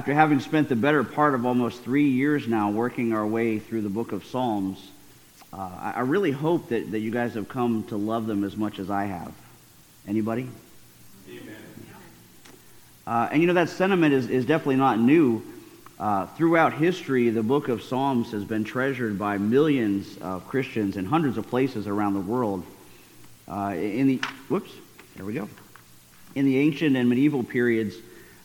After having spent the better part of almost three years now working our way through the book of Psalms, uh, I, I really hope that, that you guys have come to love them as much as I have. Anybody? Amen. Uh, and you know, that sentiment is, is definitely not new. Uh, throughout history, the book of Psalms has been treasured by millions of Christians in hundreds of places around the world. Uh, in the, whoops, there we go. In the ancient and medieval periods,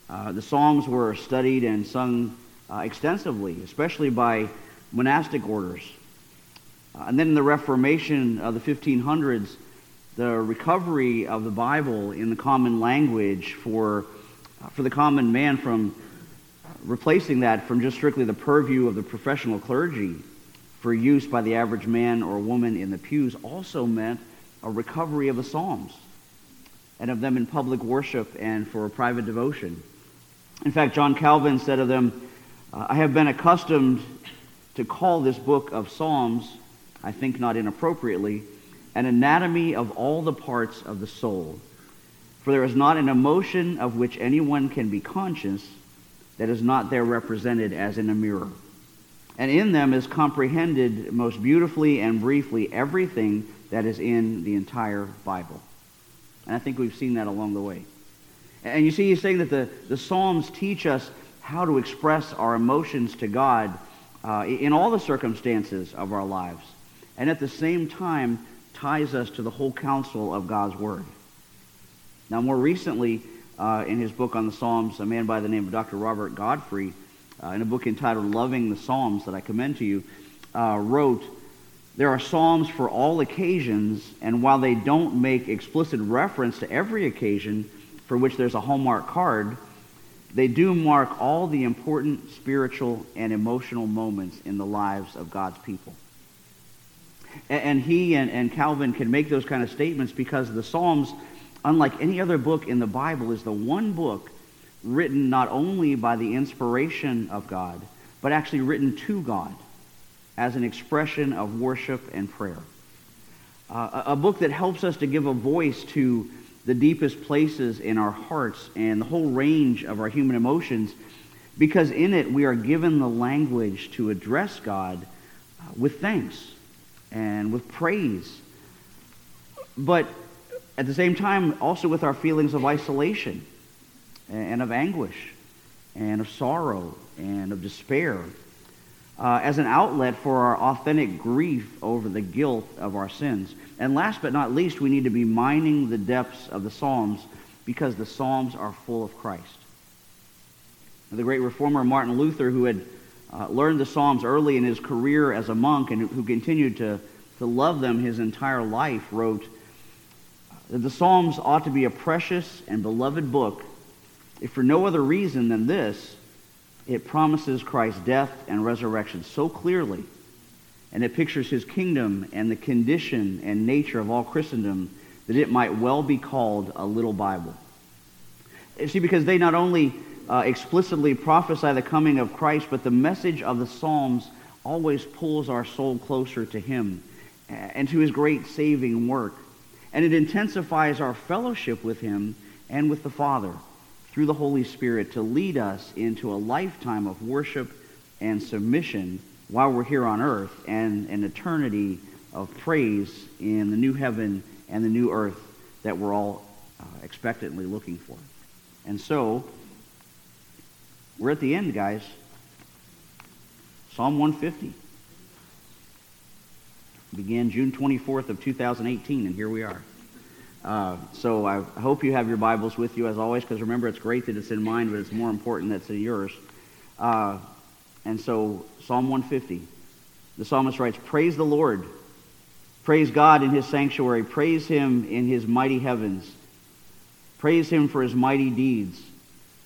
uh, the Psalms were studied and sung uh, extensively, especially by monastic orders. Uh, and then in the Reformation of the 1500s, the recovery of the Bible in the common language for, uh, for the common man from replacing that from just strictly the purview of the professional clergy for use by the average man or woman in the pews also meant a recovery of the Psalms and of them in public worship and for private devotion. In fact, John Calvin said of them, uh, I have been accustomed to call this book of Psalms, I think not inappropriately, an anatomy of all the parts of the soul. For there is not an emotion of which anyone can be conscious that is not there represented as in a mirror. And in them is comprehended most beautifully and briefly everything that is in the entire Bible. And I think we've seen that along the way. And you see, he's saying that the, the Psalms teach us how to express our emotions to God uh, in all the circumstances of our lives, and at the same time ties us to the whole counsel of God's Word. Now, more recently, uh, in his book on the Psalms, a man by the name of Dr. Robert Godfrey, uh, in a book entitled Loving the Psalms that I commend to you, uh, wrote, There are Psalms for all occasions, and while they don't make explicit reference to every occasion, for which there's a Hallmark card, they do mark all the important spiritual and emotional moments in the lives of God's people. And he and, and Calvin can make those kind of statements because the Psalms, unlike any other book in the Bible, is the one book written not only by the inspiration of God, but actually written to God as an expression of worship and prayer. Uh, a book that helps us to give a voice to the deepest places in our hearts and the whole range of our human emotions because in it we are given the language to address God uh, with thanks and with praise. But at the same time, also with our feelings of isolation and of anguish and of sorrow and of despair uh, as an outlet for our authentic grief over the guilt of our sins. And last but not least, we need to be mining the depths of the Psalms because the Psalms are full of Christ. The great reformer Martin Luther, who had uh, learned the Psalms early in his career as a monk and who continued to, to love them his entire life, wrote that the Psalms ought to be a precious and beloved book, if for no other reason than this it promises Christ's death and resurrection so clearly, and it pictures his kingdom and the condition and nature of all Christendom that it might well be called a little Bible. See, because they not only uh, explicitly prophesy the coming of Christ, but the message of the Psalms always pulls our soul closer to him and to his great saving work. And it intensifies our fellowship with him and with the Father through the Holy Spirit to lead us into a lifetime of worship and submission while we're here on earth and an eternity of praise in the new heaven and the new earth that we're all uh, expectantly looking for. And so, we're at the end, guys. Psalm 150 began June 24th of 2018, and here we are. Uh, so I hope you have your Bibles with you as always, because remember, it's great that it's in mine, but it's more important that it's in yours. Uh, and so, Psalm 150, the psalmist writes, Praise the Lord. Praise God in his sanctuary. Praise him in his mighty heavens. Praise him for his mighty deeds.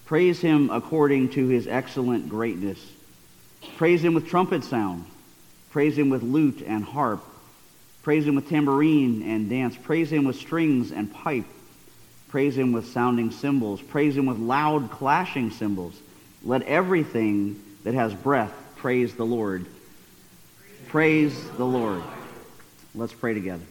Praise him according to his excellent greatness. Praise him with trumpet sound. Praise him with lute and harp. Praise him with tambourine and dance. Praise him with strings and pipe. Praise him with sounding cymbals. Praise him with loud clashing cymbals. Let everything that has breath praise the Lord. Praise the Lord. Let's pray together.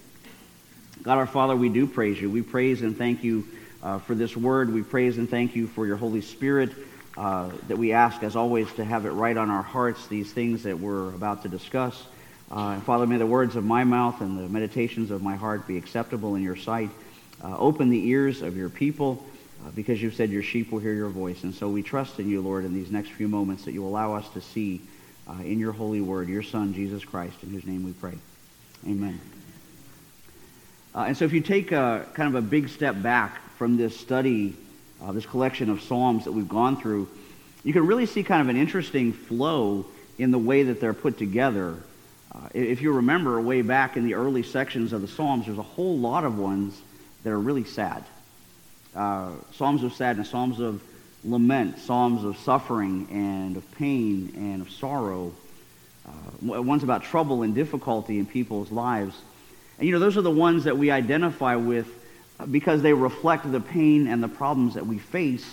God our Father, we do praise you. We praise and thank you uh, for this word. We praise and thank you for your Holy Spirit uh, that we ask, as always, to have it right on our hearts, these things that we're about to discuss. Uh, Father, may the words of my mouth and the meditations of my heart be acceptable in your sight. Uh, open the ears of your people uh, because you've said your sheep will hear your voice. And so we trust in you, Lord, in these next few moments that you allow us to see uh, in your holy word your Son, Jesus Christ, in whose name we pray. Amen. Uh, and so if you take a, kind of a big step back from this study uh, this collection of Psalms that we've gone through, you can really see kind of an interesting flow in the way that they're put together. Uh, if you remember way back in the early sections of the Psalms, there's a whole lot of ones that are really sad. Uh, psalms of sadness, Psalms of lament, Psalms of suffering and of pain and of sorrow, uh, ones about trouble and difficulty in people's lives. And you know, those are the ones that we identify with because they reflect the pain and the problems that we face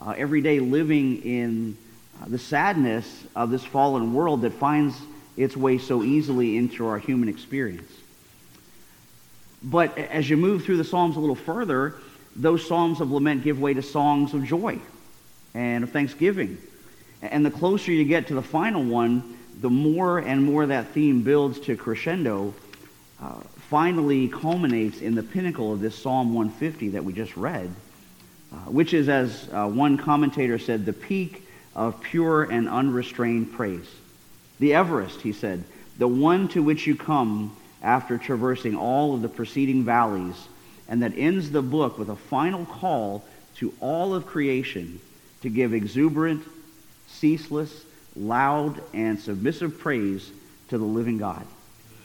uh, every day living in uh, the sadness of this fallen world that finds its way so easily into our human experience. But as you move through the Psalms a little further, those Psalms of lament give way to songs of joy and of thanksgiving. And the closer you get to the final one, the more and more that theme builds to crescendo. Uh, finally culminates in the pinnacle of this Psalm 150 that we just read, uh, which is, as uh, one commentator said, the peak of pure and unrestrained praise. The Everest, he said, the one to which you come after traversing all of the preceding valleys, and that ends the book with a final call to all of creation to give exuberant, ceaseless, loud, and submissive praise to the living God.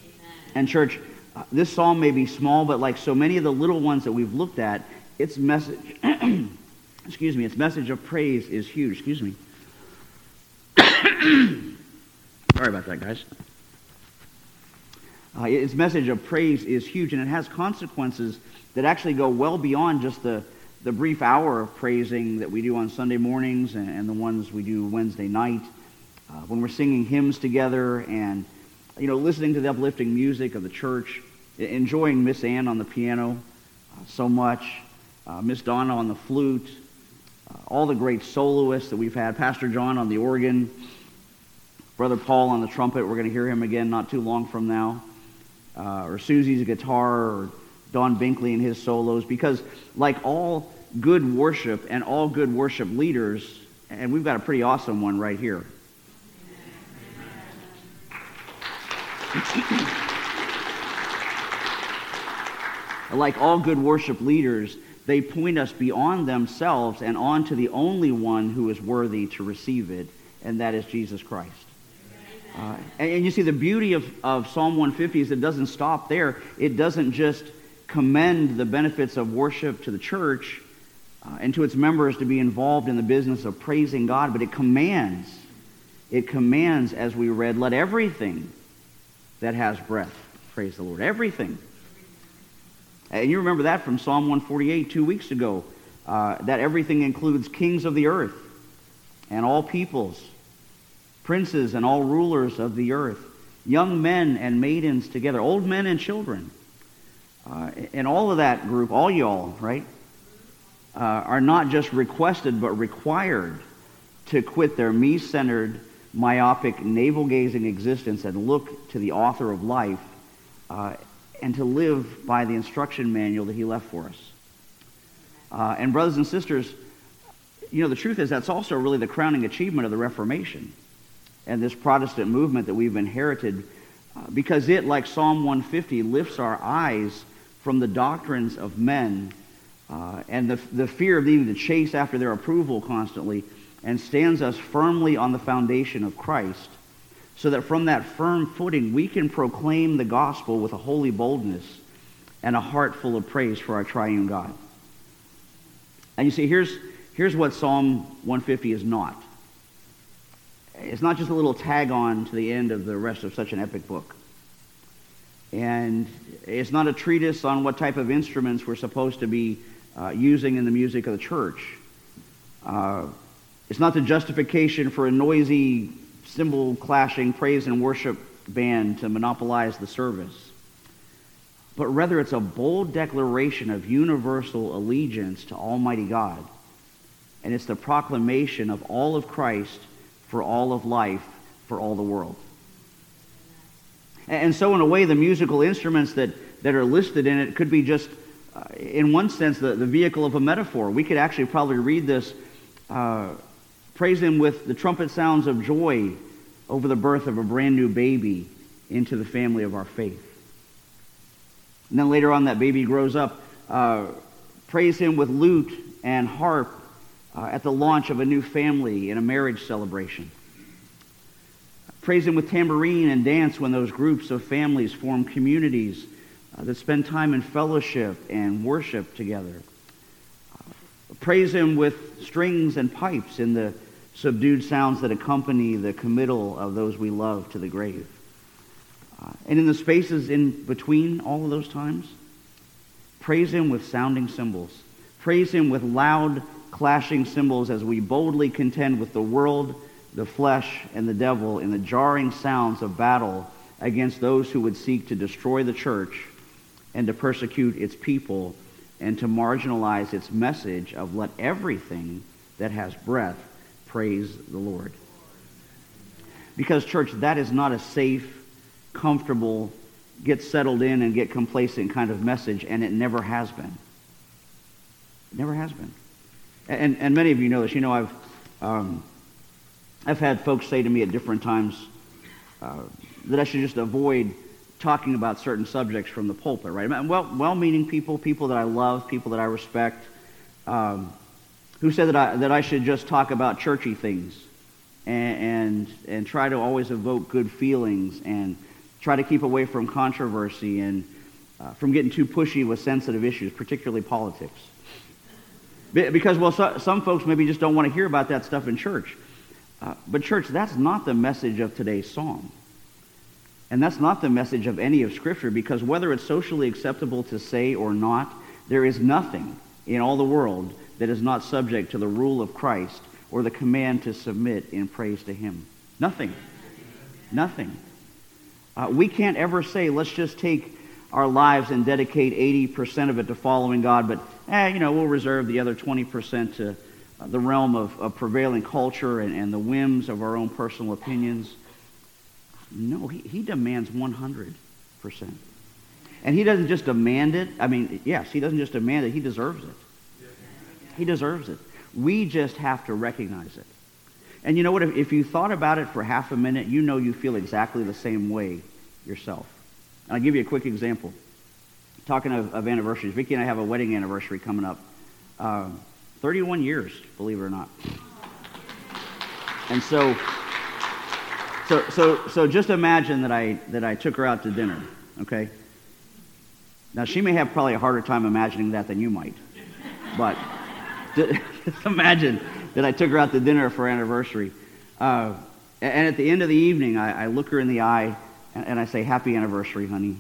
Amen. And, church, uh, this psalm may be small, but like so many of the little ones that we've looked at, its message, excuse me, its message of praise is huge. Excuse me. Sorry about that, guys. Uh, its message of praise is huge, and it has consequences that actually go well beyond just the, the brief hour of praising that we do on Sunday mornings and, and the ones we do Wednesday night. Uh, when we're singing hymns together and you know, listening to the uplifting music of the church, enjoying Miss Ann on the piano uh, so much, uh, Miss Donna on the flute, uh, all the great soloists that we've had, Pastor John on the organ, Brother Paul on the trumpet. We're going to hear him again not too long from now. Uh, or Susie's guitar, or Don Binkley and his solos, because like all good worship and all good worship leaders, and we've got a pretty awesome one right here. like all good worship leaders, they point us beyond themselves and on to the only one who is worthy to receive it, and that is Jesus Christ. Uh, and, and, you see, the beauty of, of Psalm 150 is it doesn't stop there. It doesn't just commend the benefits of worship to the church uh, and to its members to be involved in the business of praising God, but it commands, it commands, as we read, let everything that has breath. Praise the Lord. Everything. And you remember that from Psalm 148 two weeks ago. Uh, that everything includes kings of the earth and all peoples, princes and all rulers of the earth, young men and maidens together, old men and children. Uh, and all of that group, all y'all, right, uh, are not just requested but required to quit their me centered myopic, navel gazing existence and look to the author of life uh, and to live by the instruction manual that he left for us. Uh, and, brothers and sisters, you know, the truth is that's also really the crowning achievement of the Reformation and this Protestant movement that we've inherited uh, because it, like Psalm 150, lifts our eyes from the doctrines of men uh, and the, the fear of needing to chase after their approval constantly and stands us firmly on the foundation of Christ, so that from that firm footing we can proclaim the gospel with a holy boldness and a heart full of praise for our triune God. And you see, here's, here's what Psalm 150 is not. It's not just a little tag on to the end of the rest of such an epic book. And it's not a treatise on what type of instruments we're supposed to be uh, using in the music of the church. Uh, it's not the justification for a noisy, cymbal clashing praise and worship band to monopolize the service. but rather it's a bold declaration of universal allegiance to Almighty God. And it's the proclamation of all of Christ for all of life, for all the world. And so, in a way, the musical instruments that, that are listed in it could be just, uh, in one sense, the, the vehicle of a metaphor. We could actually probably read this, uh, praise Him with the trumpet sounds of joy over the birth of a brand new baby into the family of our faith. And then later on, that baby grows up. Uh, praise him with lute and harp uh, at the launch of a new family in a marriage celebration. Praise him with tambourine and dance when those groups of families form communities uh, that spend time in fellowship and worship together. Uh, praise him with strings and pipes in the subdued sounds that accompany the committal of those we love to the grave. Uh, and in the spaces in between all of those times, praise Him with sounding cymbals. Praise Him with loud, clashing cymbals as we boldly contend with the world, the flesh, and the devil in the jarring sounds of battle against those who would seek to destroy the church and to persecute its people and to marginalize its message of let everything that has breath praise the Lord. Because, church, that is not a safe, comfortable, get settled in and get complacent kind of message, and it never has been. It never has been. And, and many of you know this. You know, I've, um, I've had folks say to me at different times uh, that I should just avoid talking about certain subjects from the pulpit, right? Well, well-meaning people, people that I love, people that I respect, um, who said that I, that I should just talk about churchy things and, and, and try to always evoke good feelings and try to keep away from controversy and uh, from getting too pushy with sensitive issues, particularly politics. Because, well, so, some folks maybe just don't want to hear about that stuff in church. Uh, but, church, that's not the message of today's psalm. And that's not the message of any of Scripture, because whether it's socially acceptable to say or not, there is nothing in all the world that is not subject to the rule of Christ or the command to submit in praise to Him. Nothing. Nothing. Uh, we can't ever say, let's just take our lives and dedicate 80% of it to following God, but, eh, you know, we'll reserve the other 20% to uh, the realm of, of prevailing culture and, and, the whims of our own personal opinions. No, he, he demands 100%. And he doesn't just demand it. I mean, yes, he doesn't just demand it, he deserves it. He deserves it. We just have to recognize it. And you know what? If, if you thought about it for half a minute, you know you feel exactly the same way yourself. And I'll give you a quick example. Talking of, of anniversaries, Vicki and I have a wedding anniversary coming up. Uh, 31 years, believe it or not. And so, so, so, so just imagine that I, that I took her out to dinner, okay? Now, she may have probably a harder time imagining that than you might. But just imagine that I took her out to dinner for anniversary. Uh, and at the end of the evening, I, I look her in the eye and, and, I say, Happy anniversary, honey.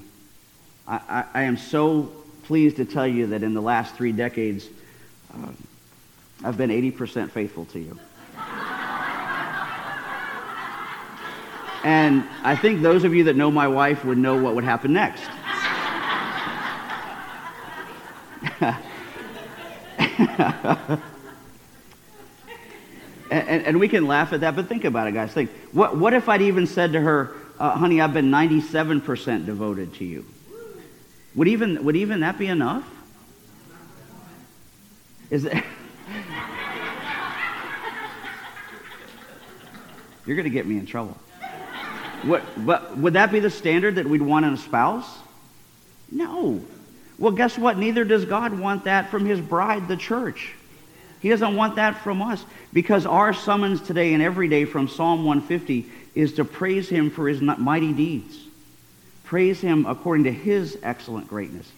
I, I, am so pleased to tell you that in the last three decades, uh, I've been 80% faithful to you. and I think those of you that know my wife would know what would happen next. and, and, we can laugh at that, but think about it, guys. Think, what, what if I'd even said to her, uh, honey, I've been 97% devoted to you? Would even, would even that be enough? Is it? You're going to get me in trouble. What, but would that be the standard that we'd want in a spouse? No. Well, guess what? Neither does God want that from his bride, the church. He doesn't want that from us because our summons today and every day from Psalm 150 is to praise him for his mighty deeds. Praise him according to his excellent greatness.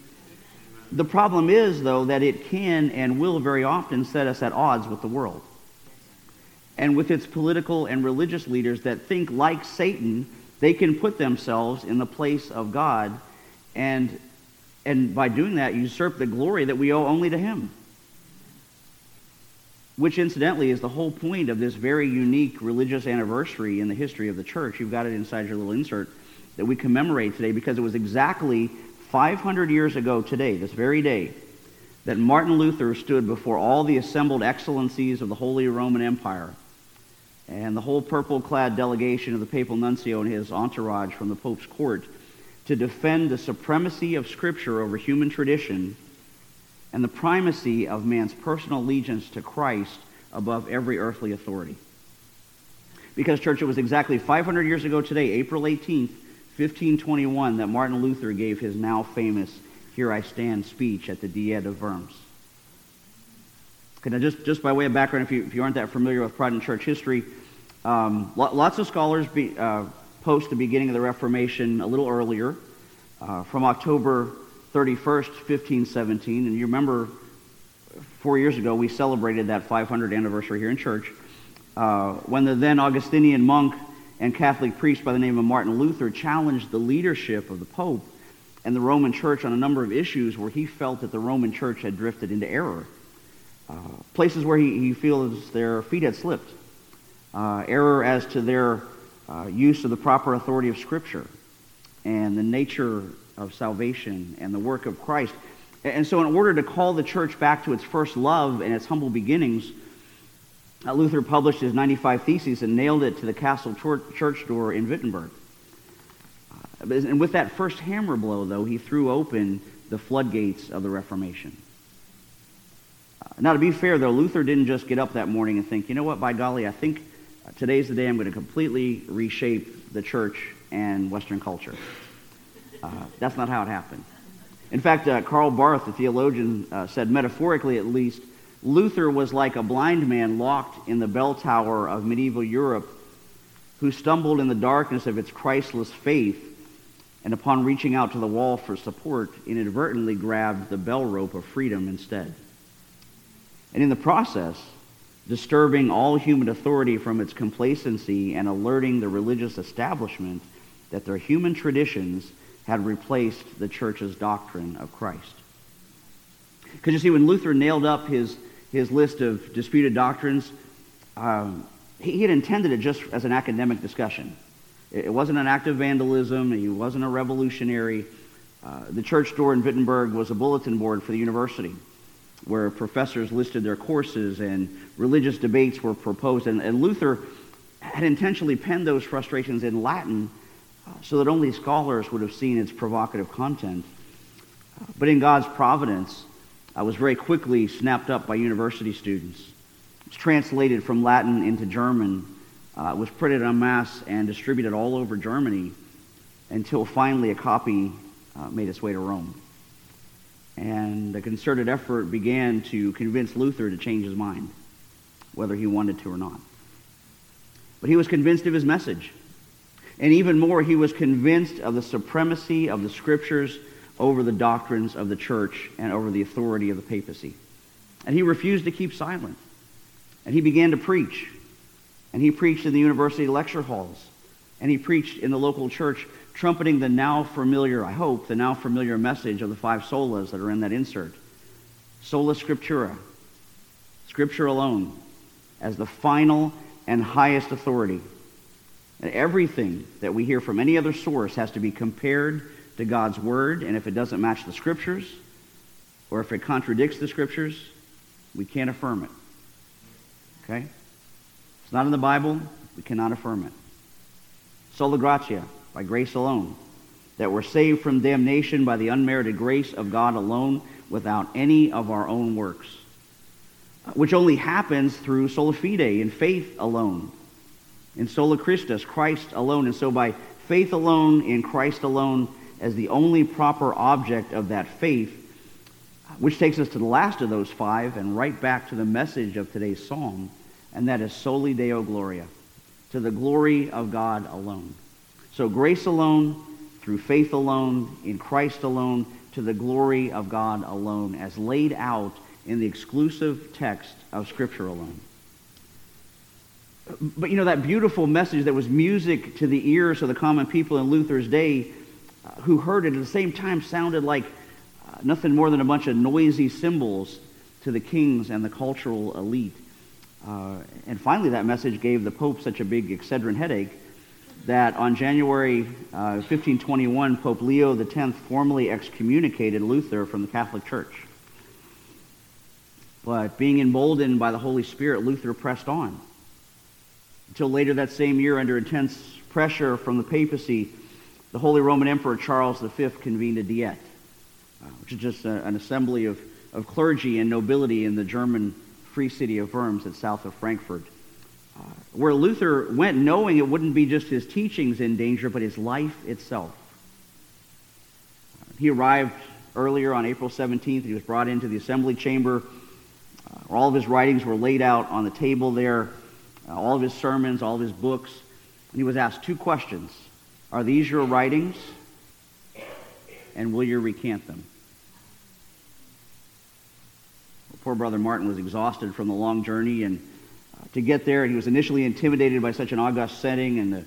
The problem is, though, that it can and will very often set us at odds with the world and with its political and religious leaders that think, like Satan, they can put themselves in the place of God and, and by doing that, usurp the glory that we owe only to him which incidentally is the whole point of this very unique religious anniversary in the history of the church. You've got it inside your little insert that we commemorate today because it was exactly 500 years ago today, this very day, that Martin Luther stood before all the assembled excellencies of the Holy Roman Empire and the whole purple clad delegation of the papal nuncio and his entourage from the Pope's court to defend the supremacy of Scripture over human tradition and the primacy of man's personal allegiance to Christ above every earthly authority. Because, church, it was exactly 500 years ago today, April 18th, 1521, that Martin Luther gave his now famous Here I Stand speech at the Diet of Worms. Now just, just by way of background, if you, if you aren't that familiar with Protestant church history, um, lots of scholars be, uh, post the beginning of the Reformation a little earlier, uh, from October 31st, 1517. And you remember four years ago we celebrated that 500th anniversary here in church uh, when the then Augustinian monk and Catholic priest by the name of Martin Luther challenged the leadership of the Pope and the Roman Church on a number of issues where he felt that the Roman Church had drifted into error. Uh, places where he, he feels their feet had slipped. Uh, error as to their uh, use of the proper authority of Scripture and the nature of salvation and the work of Christ. And so, in order to call the church back to its first love and its humble beginnings, uh, Luther published his 95 Theses and nailed it to the castle church door in Wittenberg. Uh, and with that first hammer blow, though, he threw open the floodgates of the Reformation. Uh, now, to be fair, though, Luther didn't just get up that morning and think, you know what, by golly, I think today's the day I'm going to completely reshape the church and Western culture. Uh, that's not how it happened. In fact, uh, Karl Barth, the theologian, uh, said, metaphorically at least, Luther was like a blind man locked in the bell tower of medieval Europe who stumbled in the darkness of its Christless faith and upon reaching out to the wall for support, inadvertently grabbed the bell rope of freedom instead. And in the process, disturbing all human authority from its complacency and alerting the religious establishment that their human traditions had replaced the church's doctrine of Christ. Because you see, when Luther nailed up his his list of disputed doctrines, um, he, had intended it just as an academic discussion. It, it wasn't an act of vandalism. He wasn't a revolutionary. Uh, the church door in Wittenberg was a bulletin board for the university where professors listed their courses and religious debates were proposed. And, and Luther had intentionally penned those frustrations in Latin uh, so that only scholars would have seen its provocative content. Uh, but in God's providence, uh, was very quickly snapped up by university students. It was translated from Latin into German, uh, was printed en masse and distributed all over Germany until finally a copy uh, made its way to Rome. And a concerted effort began to convince Luther to change his mind, whether he wanted to or not. But he was convinced of his message. And even more, he was convinced of the supremacy of the scriptures over the doctrines of the church and over the authority of the papacy. And he refused to keep silent. And he began to preach. And he preached in the university lecture halls. And he preached in the local church, trumpeting the now familiar, I hope, the now familiar message of the five solas that are in that insert. Sola Scriptura, Scripture alone, as the final and highest authority. And everything that we hear from any other source has to be compared to God's Word, and if it doesn't match the Scriptures, or if it contradicts the Scriptures, we can't affirm it. Okay? It's not in the Bible, we cannot affirm it. Sola gratia, by grace alone, that we're saved from damnation by the unmerited grace of God alone, without any of our own works, which only happens through sola fide, in faith alone, in sola Christus, Christ alone. And so by faith alone, in Christ alone, as the only proper object of that faith, which takes us to the last of those five and right back to the message of today's psalm, and that is soli Deo Gloria, to the glory of God alone. So grace alone, through faith alone, in Christ alone, to the glory of God alone, as laid out in the exclusive text of Scripture alone. But you know, that beautiful message that was music to the ears of the common people in Luther's day who heard it at the same time sounded like uh, nothing more than a bunch of noisy cymbals to the kings and the cultural elite. Uh, and finally, that message gave the Pope such a big Excedrin headache that on January uh, 1521, Pope Leo X formally excommunicated Luther from the Catholic Church. But being emboldened by the Holy Spirit, Luther pressed on. Until later that same year, under intense pressure from the papacy, the Holy Roman Emperor Charles V convened a Diet, uh, which is just a, an assembly of, of clergy and nobility in the German free city of Worms at south of Frankfurt, uh, where Luther went knowing it wouldn't be just his teachings in danger, but his life itself. He arrived earlier on April 17th. He was brought into the assembly chamber. Uh, all of his writings were laid out on the table there, uh, all of his sermons, all of his books. And he was asked two questions Are these your writings? And will you recant them? Well, poor brother Martin was exhausted from the long journey, and uh, to get there, he was initially intimidated by such an august setting and the,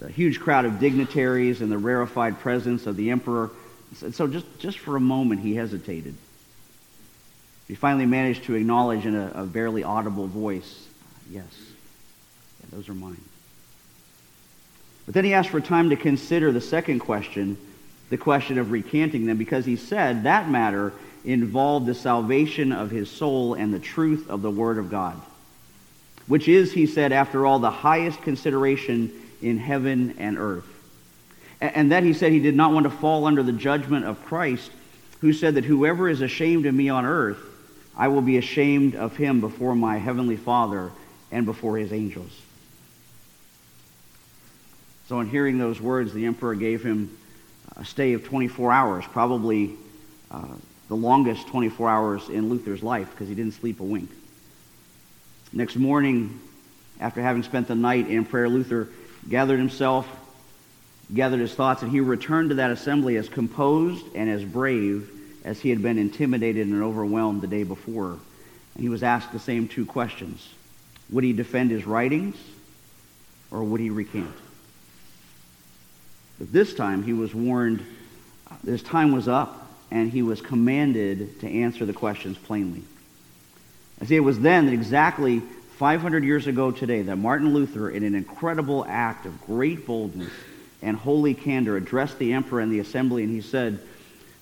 the huge crowd of dignitaries and the rarefied presence of the emperor. So just, just for a moment, he hesitated. He finally managed to acknowledge in a, a barely audible voice, Yes, yeah, those are mine. But then he asked for time to consider the second question, the question of recanting them, because he said that matter involved the salvation of his soul and the truth of the Word of God, which is, he said, after all, the highest consideration in heaven and earth. And that he said he did not want to fall under the judgment of Christ, who said that whoever is ashamed of me on earth, I will be ashamed of him before my heavenly Father and before his angels. So, in hearing those words, the emperor gave him a stay of 24 hours, probably uh, the longest 24 hours in Luther's life because he didn't sleep a wink. Next morning, after having spent the night in prayer, Luther gathered himself, gathered his thoughts, and he returned to that assembly as composed and as brave as he had been intimidated and overwhelmed the day before. And he was asked the same two questions Would he defend his writings or would he recant? But this time he was warned his time was up and he was commanded to answer the questions plainly. I see, it was then that exactly 500 years ago today that Martin Luther, in an incredible act of great boldness and holy candor, addressed the emperor and the assembly, and he said,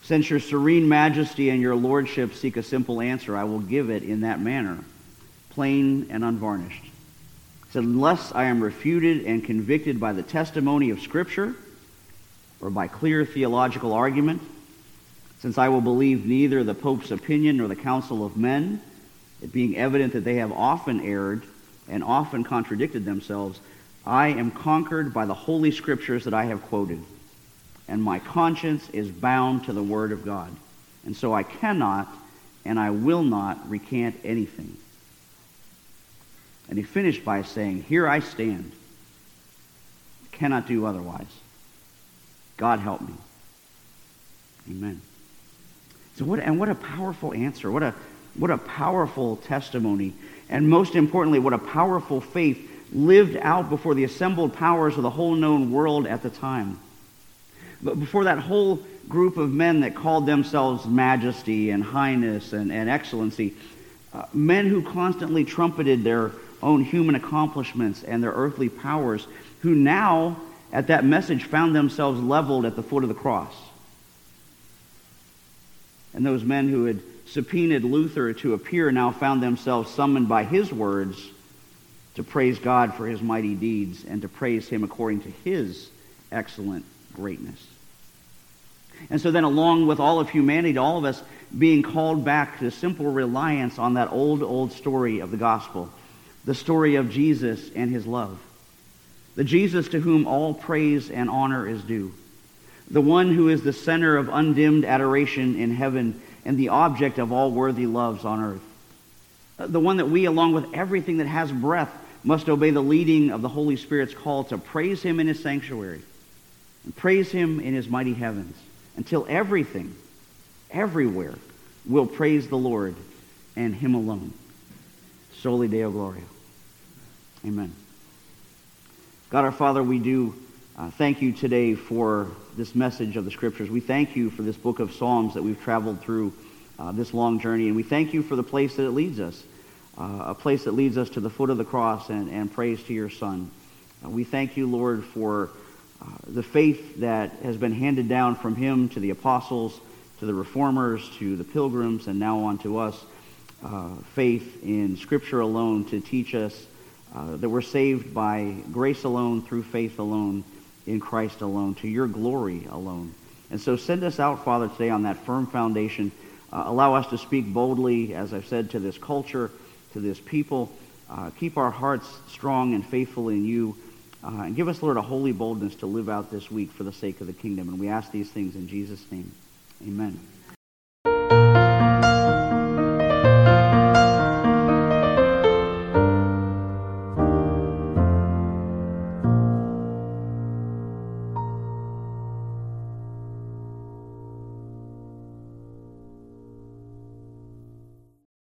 since your serene majesty and your lordship seek a simple answer, I will give it in that manner, plain and unvarnished. He said, Unless I am refuted and convicted by the testimony of Scripture or by clear theological argument, since I will believe neither the Pope's opinion nor the counsel of men, it being evident that they have often erred and often contradicted themselves, I am conquered by the holy Scriptures that I have quoted and my conscience is bound to the Word of God. And so I cannot and I will not recant anything. And he finished by saying, Here I stand. Cannot do otherwise. God help me. Amen. So what, and what a powerful answer. What a, what a powerful testimony. And most importantly, what a powerful faith lived out before the assembled powers of the whole known world at the time. But before that whole group of men that called themselves majesty and highness and, and excellency, uh, men who constantly trumpeted their own human accomplishments and their earthly powers, who now, at that message, found themselves leveled at the foot of the cross. And those men who had subpoenaed Luther to appear now found themselves summoned by his words to praise God for his mighty deeds and to praise him according to his excellent greatness. And so then, along with all of humanity, all of us being called back to simple reliance on that old, old story of the gospel, the story of Jesus and his love. The Jesus to whom all praise and honor is due. The one who is the center of undimmed adoration in heaven and the object of all worthy loves on earth. The one that we, along with everything that has breath, must obey the leading of the Holy Spirit's call to praise him in his sanctuary and praise him in his mighty heavens until everything, everywhere, will praise the Lord and him alone. Soli Deo Gloria. Amen. God our Father, we do uh, thank you today for this message of the Scriptures. We thank you for this book of Psalms that we've traveled through uh, this long journey, and we thank you for the place that it leads us, uh, a place that leads us to the foot of the cross and, and praise to your Son. Uh, we thank you, Lord, for uh, the faith that has been handed down from him to the apostles, to the reformers, to the pilgrims, and now on to us. Uh, faith in Scripture alone to teach us uh, that we're saved by grace alone, through faith alone, in Christ alone, to your glory alone. And so send us out, Father, today on that firm foundation. Uh, allow us to speak boldly, as I've said, to this culture, to this people. Uh, keep our hearts strong and faithful in you. Uh, and give us, Lord, a holy boldness to live out this week for the sake of the kingdom. And we ask these things in Jesus' name. Amen.